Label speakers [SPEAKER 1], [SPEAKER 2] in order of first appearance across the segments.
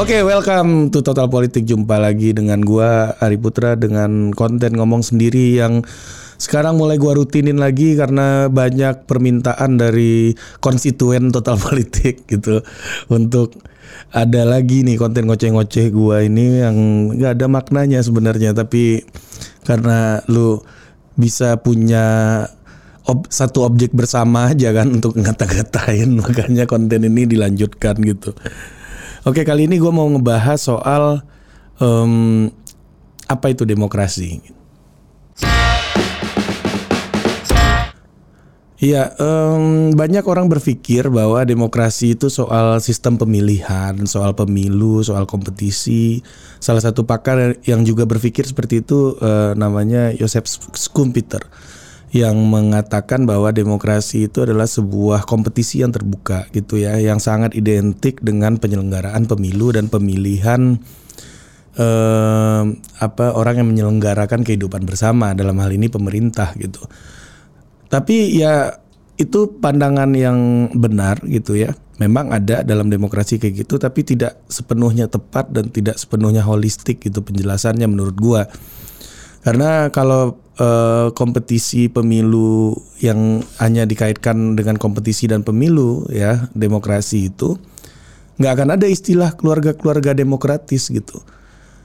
[SPEAKER 1] Oke, okay, welcome to Total Politik. Jumpa lagi dengan gua Ari Putra dengan konten ngomong sendiri yang sekarang mulai gua rutinin lagi karena banyak permintaan dari konstituen Total Politik gitu untuk ada lagi nih konten ngoceh-ngoceh gua ini yang nggak ada maknanya sebenarnya tapi karena lu bisa punya ob, satu objek bersama aja kan untuk ngata-ngatain makanya konten ini dilanjutkan gitu. Oke kali ini gue mau ngebahas soal um, apa itu demokrasi. Iya, um, banyak orang berpikir bahwa demokrasi itu soal sistem pemilihan, soal pemilu, soal kompetisi. Salah satu pakar yang juga berpikir seperti itu uh, namanya Joseph Schumpeter yang mengatakan bahwa demokrasi itu adalah sebuah kompetisi yang terbuka gitu ya, yang sangat identik dengan penyelenggaraan pemilu dan pemilihan eh, apa orang yang menyelenggarakan kehidupan bersama dalam hal ini pemerintah gitu. Tapi ya itu pandangan yang benar gitu ya. Memang ada dalam demokrasi kayak gitu tapi tidak sepenuhnya tepat dan tidak sepenuhnya holistik gitu penjelasannya menurut gua. Karena kalau uh, kompetisi pemilu yang hanya dikaitkan dengan kompetisi dan pemilu ya demokrasi itu nggak akan ada istilah keluarga-keluarga demokratis gitu.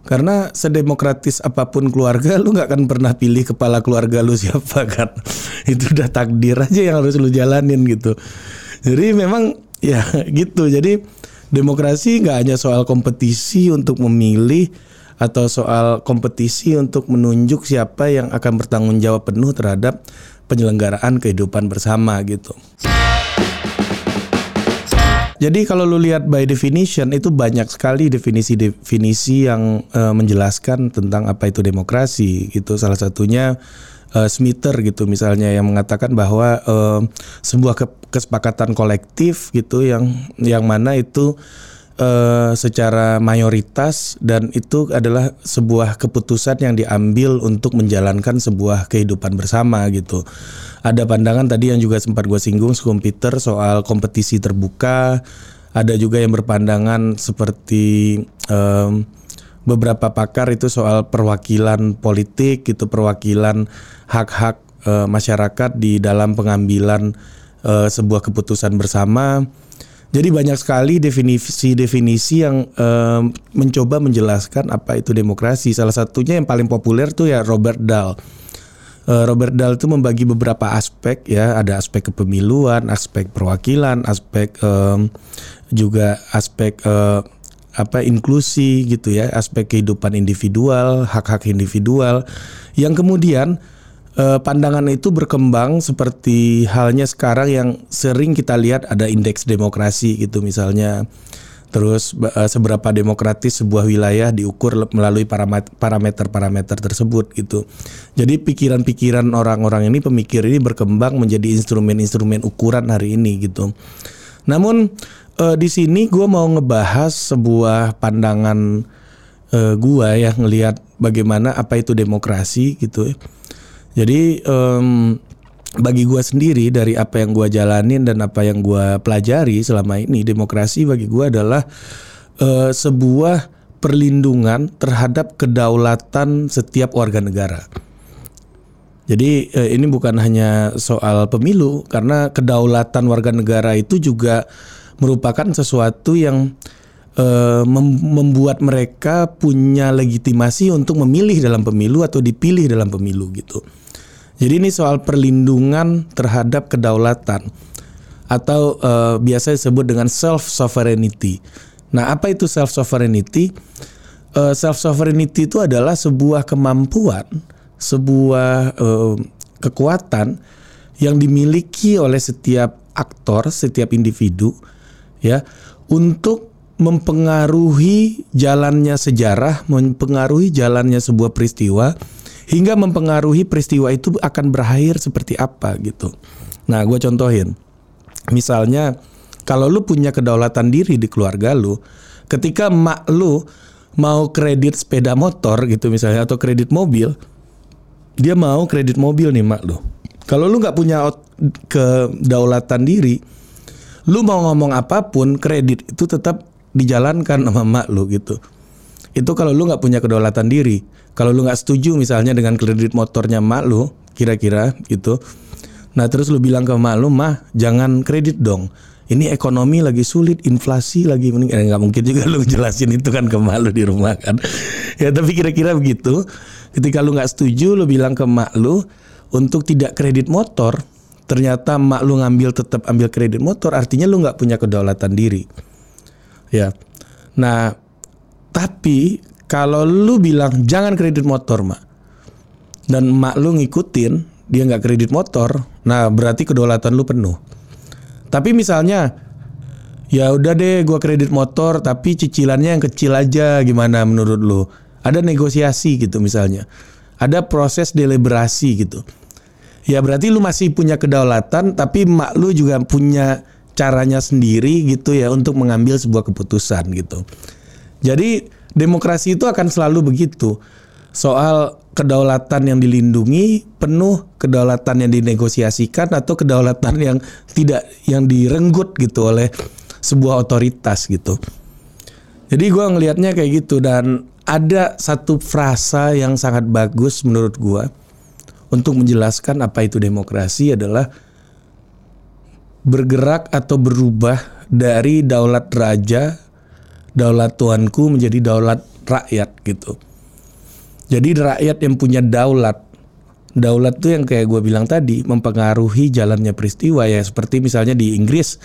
[SPEAKER 1] Karena sedemokratis apa pun keluarga lu nggak akan pernah pilih kepala keluarga lu siapa kan. Itu udah takdir aja yang harus lu jalanin gitu. Jadi memang ya gitu. Jadi demokrasi nggak hanya soal kompetisi untuk memilih atau soal kompetisi untuk menunjuk siapa yang akan bertanggung jawab penuh terhadap penyelenggaraan kehidupan bersama gitu. Jadi kalau lu lihat by definition itu banyak sekali definisi-definisi yang uh, menjelaskan tentang apa itu demokrasi gitu. Salah satunya uh, Smither gitu misalnya yang mengatakan bahwa uh, sebuah kesepakatan kolektif gitu yang yang mana itu uh, secara mayoritas dan itu adalah sebuah keputusan yang diambil untuk menjalankan sebuah kehidupan bersama gitu. Ada pandangan tadi yang juga sempat gue singgung komputer soal kompetisi terbuka. Ada juga yang berpandangan seperti um, beberapa pakar itu soal perwakilan politik gitu, perwakilan hak-hak uh, masyarakat di dalam pengambilan uh, sebuah keputusan bersama jadi banyak sekali definisi-definisi yang um, mencoba menjelaskan apa itu demokrasi. Salah satunya yang paling populer tuh ya Robert Dahl. Uh, Robert Dahl itu membagi beberapa aspek ya, ada aspek kepemiluan, aspek perwakilan, aspek um, juga aspek uh, apa inklusi gitu ya, aspek kehidupan individual, hak-hak individual yang kemudian uh, pandangan itu berkembang seperti halnya sekarang yang sering kita lihat ada indeks demokrasi gitu misalnya terus uh, seberapa demokratis sebuah wilayah diukur melalui parameter-parameter tersebut gitu. Jadi pikiran-pikiran orang-orang ini pemikir ini berkembang menjadi instrumen-instrumen ukuran hari ini gitu. Namun uh, di sini gue mau ngebahas sebuah pandangan uh, gue ya ngelihat bagaimana apa itu demokrasi gitu. Ya jadi um, bagi gue sendiri dari apa yang gue jalanin dan apa yang gue pelajari selama ini demokrasi bagi gue adalah uh, sebuah perlindungan terhadap kedaulatan setiap warga negara. Jadi uh, ini bukan hanya soal pemilu karena kedaulatan warga negara itu juga merupakan sesuatu yang mem membuat mereka punya legitimasi untuk memilih dalam pemilu atau dipilih dalam pemilu gitu. Jadi ini soal perlindungan terhadap kedaulatan atau uh, biasa disebut dengan self sovereignty. Nah, apa itu self sovereignty? Uh, self sovereignty itu adalah sebuah kemampuan, sebuah uh, kekuatan yang dimiliki oleh setiap aktor, setiap individu ya untuk mempengaruhi jalannya sejarah, mempengaruhi jalannya sebuah peristiwa hingga mempengaruhi peristiwa itu akan berakhir seperti apa gitu. Nah, gue contohin, misalnya kalau lu punya kedaulatan diri di keluarga lu, ketika mak lu mau kredit sepeda motor gitu misalnya atau kredit mobil, dia mau kredit mobil nih mak lu. Kalau lu nggak punya kedaulatan diri, lu mau ngomong apa pun kredit itu tetap dijalankan sama mak lu gitu. Itu kalau lu nggak punya kedaulatan diri. Kalau lu nggak setuju misalnya dengan kredit motornya mak lu, kira-kira gitu. Nah terus lu bilang ke mak lu, mah jangan kredit dong. Ini ekonomi lagi sulit, inflasi lagi mending eh, nggak mungkin juga lu jelasin itu kan ke mak lu di rumah kan. ya tapi kira-kira begitu. Ketika lu nggak setuju, lu bilang ke mak lu untuk tidak kredit motor, ternyata mak lu ngambil tetap ambil kredit motor, artinya lu nggak punya kedaulatan diri. Ya. Nah, tapi kalau lu bilang jangan kredit motor, mak, dan mak lu ngikutin, dia nggak kredit motor, nah berarti kedaulatan lu penuh. Tapi misalnya, ya udah deh, gua kredit motor, tapi cicilannya yang kecil aja, gimana menurut lu? Ada negosiasi gitu misalnya, ada proses deliberasi gitu. Ya berarti lu masih punya kedaulatan, tapi mak lu juga punya caranya sendiri gitu ya untuk mengambil sebuah keputusan gitu. Jadi demokrasi itu akan selalu begitu. Soal kedaulatan yang dilindungi penuh kedaulatan yang dinegosiasikan atau kedaulatan yang tidak yang direnggut gitu oleh sebuah otoritas gitu. Jadi gue ngelihatnya kayak gitu dan ada satu frasa yang sangat bagus menurut gue untuk menjelaskan apa itu demokrasi adalah bergerak atau berubah dari daulat raja, daulat tuanku menjadi daulat rakyat gitu. Jadi rakyat yang punya daulat, daulat tuh yang kayak gue bilang tadi mempengaruhi jalannya peristiwa ya seperti misalnya di Inggris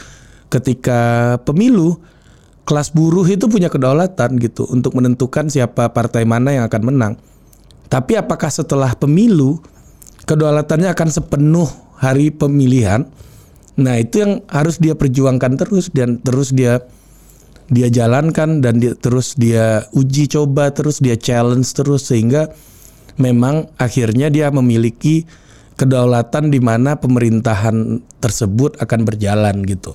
[SPEAKER 1] ketika pemilu kelas buruh itu punya kedaulatan gitu untuk menentukan siapa partai mana yang akan menang. Tapi apakah setelah pemilu kedaulatannya akan sepenuh hari pemilihan? Nah, itu yang harus dia perjuangkan terus dan terus dia dia jalankan dan dia, terus dia uji coba terus dia challenge terus sehingga memang akhirnya dia memiliki kedaulatan di mana pemerintahan tersebut akan berjalan gitu.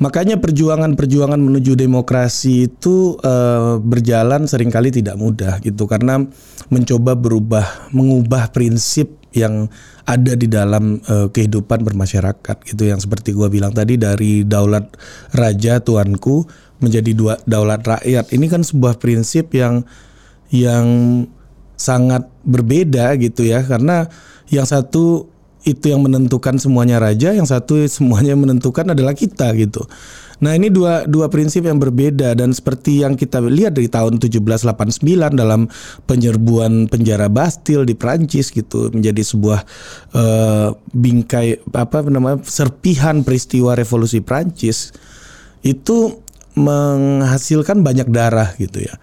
[SPEAKER 1] Makanya perjuangan-perjuangan menuju demokrasi itu uh, berjalan sering kali tidak mudah gitu karena mencoba berubah, mengubah prinsip yang ada di dalam uh, kehidupan bermasyarakat gitu yang seperti gua bilang tadi dari daulat raja tuanku menjadi dua daulat rakyat. Ini kan sebuah prinsip yang yang sangat berbeda gitu ya karena yang satu itu yang menentukan semuanya raja, yang satu semuanya menentukan adalah kita gitu. Nah ini dua dua prinsip yang berbeda dan seperti yang kita lihat dari tahun 1789 dalam penyerbuan penjara Bastille di Prancis gitu menjadi sebuah uh, bingkai apa namanya serpihan peristiwa revolusi Prancis itu menghasilkan banyak darah gitu ya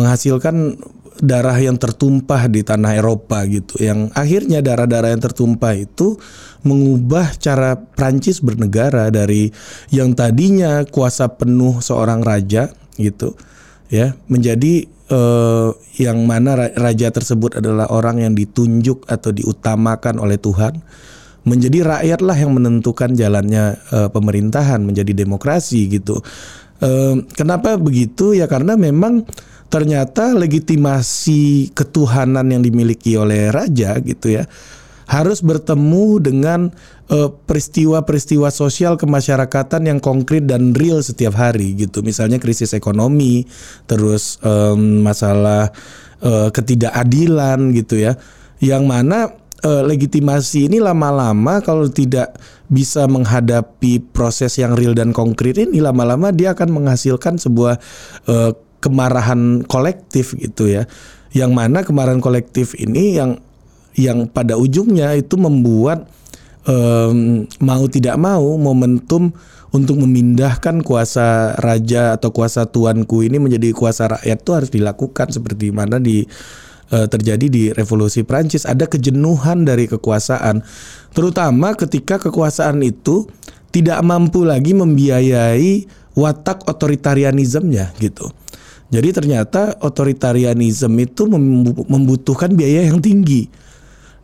[SPEAKER 1] menghasilkan darah yang tertumpah di tanah Eropa gitu yang akhirnya darah-darah yang tertumpah itu mengubah cara Prancis bernegara dari yang tadinya kuasa penuh seorang raja gitu ya menjadi uh, yang mana raja tersebut adalah orang yang ditunjuk atau diutamakan oleh Tuhan menjadi rakyatlah yang menentukan jalannya uh, pemerintahan menjadi demokrasi gitu. Kenapa begitu ya karena memang ternyata legitimasi ketuhanan yang dimiliki oleh raja gitu ya harus bertemu dengan uh, peristiwa-peristiwa sosial kemasyarakatan yang konkret dan real setiap hari gitu. Misalnya krisis ekonomi, terus um, masalah uh, ketidakadilan gitu ya. Yang mana uh, legitimasi ini lama-lama kalau tidak bisa menghadapi proses yang real dan konkret ini lama-lama dia akan menghasilkan sebuah uh, kemarahan kolektif gitu ya. Yang mana kemarahan kolektif ini yang yang pada ujungnya itu membuat um, mau tidak mau momentum untuk memindahkan kuasa raja atau kuasa tuanku ini menjadi kuasa rakyat itu harus dilakukan seperti mana di uh, terjadi di revolusi Prancis ada kejenuhan dari kekuasaan terutama ketika kekuasaan itu tidak mampu lagi membiayai watak otoritarianismnya gitu. Jadi ternyata otoritarianisme itu membutuhkan biaya yang tinggi.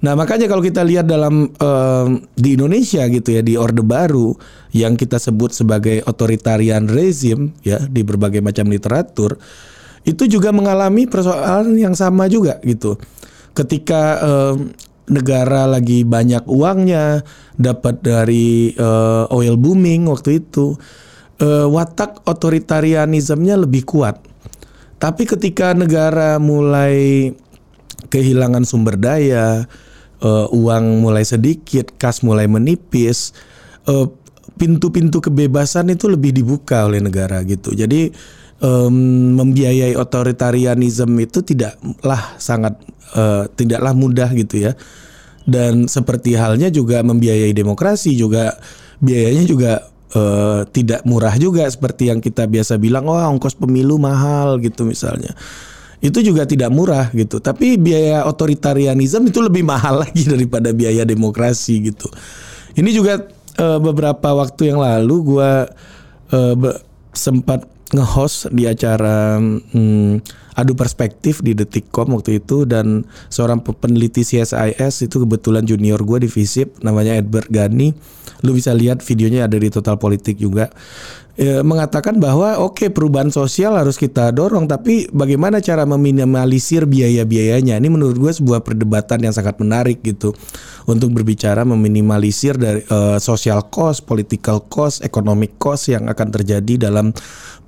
[SPEAKER 1] Nah makanya kalau kita lihat dalam uh, di Indonesia gitu ya di Orde Baru yang kita sebut sebagai otoritarian rezim ya di berbagai macam literatur itu juga mengalami persoalan yang sama juga gitu. Ketika uh, negara lagi banyak uangnya dapat dari uh, oil booming waktu itu uh, watak otoritarianismnya lebih kuat. Tapi ketika negara mulai kehilangan sumber daya, uh, uang mulai sedikit, kas mulai menipis, uh, pintu-pintu kebebasan itu lebih dibuka oleh negara gitu. Jadi um, membiayai otoritarianisme itu tidaklah sangat uh, tidaklah mudah gitu ya. Dan seperti halnya juga membiayai demokrasi juga biayanya juga uh, tidak murah juga seperti yang kita biasa bilang oh ongkos pemilu mahal gitu misalnya. Itu juga tidak murah gitu. Tapi biaya otoritarianisme itu lebih mahal lagi daripada biaya demokrasi gitu. Ini juga uh, beberapa waktu yang lalu gue sempat nge-host di acara hmm, adu perspektif di Detikcom waktu itu dan seorang peneliti CSIS itu kebetulan junior gue di FISIP namanya Edward Gani. Lu bisa lihat videonya ada di Total Politik juga e, mengatakan bahwa oke okay, perubahan sosial harus kita dorong tapi bagaimana cara meminimalisir biaya-biayanya? Ini menurut gue sebuah perdebatan yang sangat menarik gitu. Untuk berbicara meminimalisir dari e, social cost, political cost, economic cost yang akan terjadi dalam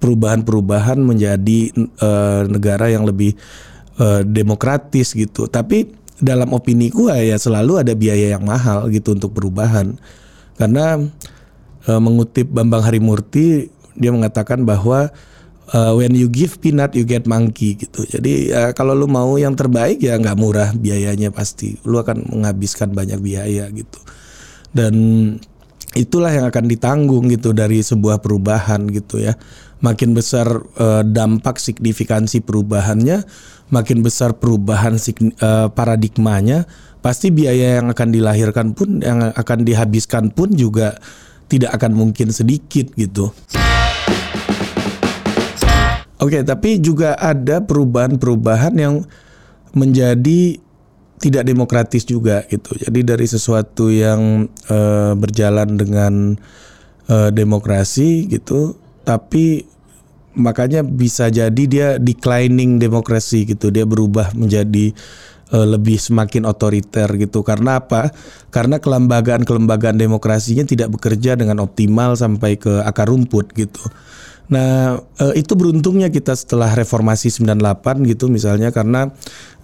[SPEAKER 1] perubahan-perubahan menjadi e, negara yang lebih e, demokratis gitu. Tapi dalam opini gue ya selalu ada biaya yang mahal gitu untuk perubahan. Karena e, mengutip Bambang Harimurti dia mengatakan bahwa uh, when you give peanut you get monkey gitu. Jadi uh, kalau lu mau yang terbaik ya nggak murah biayanya pasti. Lu akan menghabiskan banyak biaya gitu. Dan itulah yang akan ditanggung gitu dari sebuah perubahan gitu ya. Makin besar uh, dampak signifikansi perubahannya, makin besar perubahan uh, paradigmanya, pasti biaya yang akan dilahirkan pun yang akan dihabiskan pun juga tidak akan mungkin sedikit gitu. Oke, okay, tapi juga ada perubahan-perubahan yang menjadi tidak demokratis juga gitu. Jadi dari sesuatu yang uh, berjalan dengan uh, demokrasi gitu, tapi makanya bisa jadi dia declining demokrasi gitu. Dia berubah menjadi lebih semakin otoriter gitu. Karena apa? Karena kelembagaan-kelembagaan demokrasinya tidak bekerja dengan optimal sampai ke akar rumput gitu. Nah, uh, itu beruntungnya kita setelah reformasi 98 gitu misalnya karena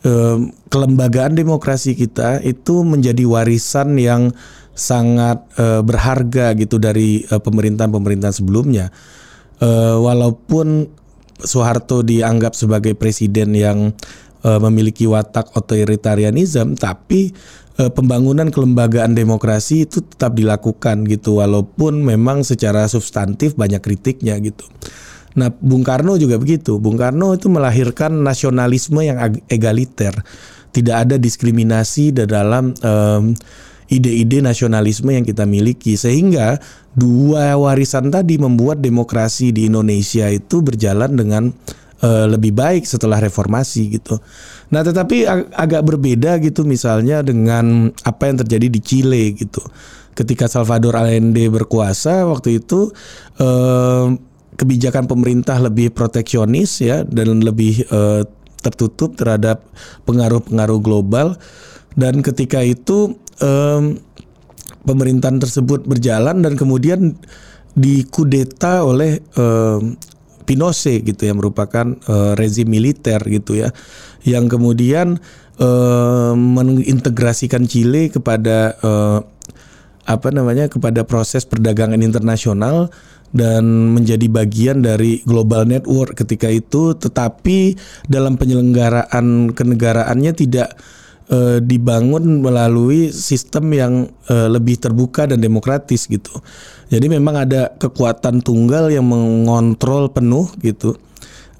[SPEAKER 1] uh, kelembagaan demokrasi kita itu menjadi warisan yang sangat berharga gitu dari pemerintahan-pemerintahan sebelumnya. Walaupun Soeharto dianggap sebagai presiden yang uh, memiliki watak otoritarianisme tapi uh, pembangunan kelembagaan demokrasi itu tetap dilakukan gitu walaupun memang secara substantif banyak kritiknya gitu. Nah, Bung Karno juga begitu. Bung Karno itu melahirkan nasionalisme yang egaliter. Tidak ada diskriminasi di dalam um, ide-ide nasionalisme yang kita miliki sehingga dua warisan tadi membuat demokrasi di Indonesia itu berjalan dengan uh, lebih baik setelah reformasi gitu. Nah, tetapi ag agak berbeda gitu misalnya dengan apa yang terjadi di Chile gitu. Ketika Salvador Allende berkuasa waktu itu uh, kebijakan pemerintah lebih proteksionis ya dan lebih uh, tertutup terhadap pengaruh-pengaruh global dan ketika itu pemerintahan tersebut berjalan dan kemudian dikudeta oleh Pinochet gitu yang merupakan uh, rezim militer gitu ya yang kemudian uh, mengintegrasikan Chile kepada uh, apa namanya kepada proses perdagangan internasional dan menjadi bagian dari global network ketika itu. Tetapi dalam penyelenggaraan kenegaraannya tidak uh, dibangun melalui sistem yang uh, lebih terbuka dan demokratis gitu. Jadi memang ada kekuatan tunggal yang mengontrol penuh gitu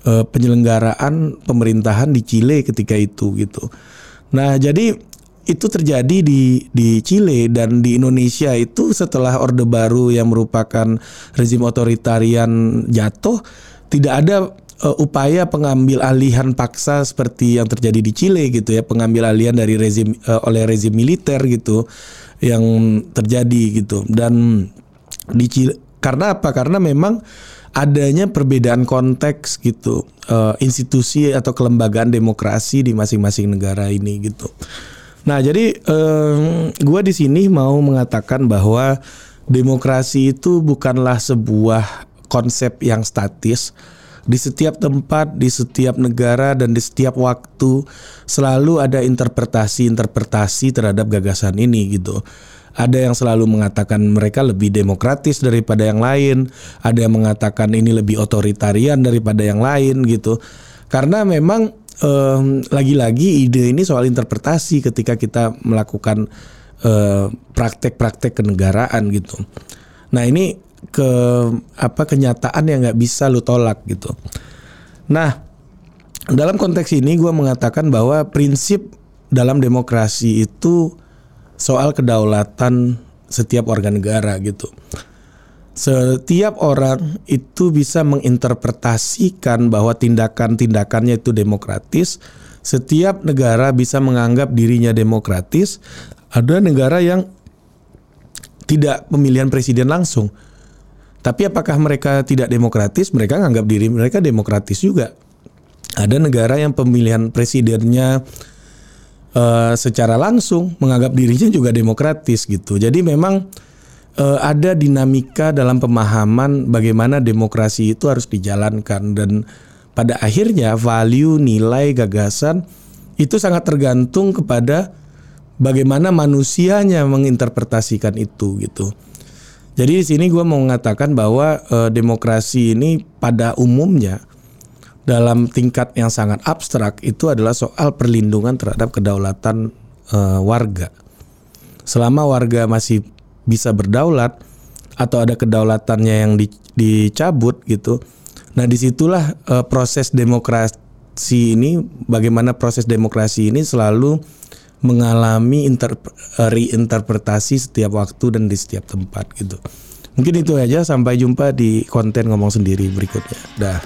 [SPEAKER 1] uh, penyelenggaraan pemerintahan di Chile ketika itu gitu. Nah, jadi itu terjadi di di Chile dan di Indonesia itu setelah Orde Baru yang merupakan rezim otoritarian jatuh tidak ada uh, upaya pengambil alihan paksa seperti yang terjadi di Chile gitu ya, pengambil alihan dari rezim uh, oleh rezim militer gitu yang terjadi gitu. Dan di Chile karena apa? Karena memang adanya perbedaan konteks gitu uh, institusi atau kelembagaan demokrasi di masing-masing negara ini gitu. Nah jadi uh, gue di sini mau mengatakan bahwa demokrasi itu bukanlah sebuah konsep yang statis. Di setiap tempat, di setiap negara dan di setiap waktu selalu ada interpretasi-interpretasi terhadap gagasan ini gitu. Ada yang selalu mengatakan mereka lebih demokratis daripada yang lain, ada yang mengatakan ini lebih otoritarian daripada yang lain gitu. Karena memang lagi-lagi ide ini soal interpretasi ketika kita melakukan praktek praktek-praktek kenegaraan gitu. Nah ini ke apa kenyataan yang nggak bisa lu tolak gitu. Nah dalam konteks ini gue mengatakan bahwa prinsip dalam demokrasi itu soal kedaulatan setiap warga negara gitu. Setiap orang itu bisa menginterpretasikan bahwa tindakan-tindakannya itu demokratis. Setiap negara bisa menganggap dirinya demokratis. Ada negara yang tidak pemilihan presiden langsung. Tapi apakah mereka tidak demokratis? Mereka menganggap diri mereka demokratis juga. Ada negara yang pemilihan presidennya uh, secara langsung menganggap dirinya juga demokratis gitu. Jadi memang uh, ada dinamika dalam pemahaman bagaimana demokrasi itu harus dijalankan dan pada akhirnya value, nilai, gagasan itu sangat tergantung kepada bagaimana manusianya menginterpretasikan itu gitu. Jadi di sini gue mau mengatakan bahwa e, demokrasi ini pada umumnya dalam tingkat yang sangat abstrak itu adalah soal perlindungan terhadap kedaulatan e, warga. Selama warga masih bisa berdaulat atau ada kedaulatannya yang di, dicabut gitu. Nah di situlah e, proses demokrasi ini, bagaimana proses demokrasi ini selalu mengalami eh, reinterpretasi setiap waktu dan di setiap tempat gitu. Mungkin itu aja sampai jumpa di konten ngomong sendiri berikutnya. Dah.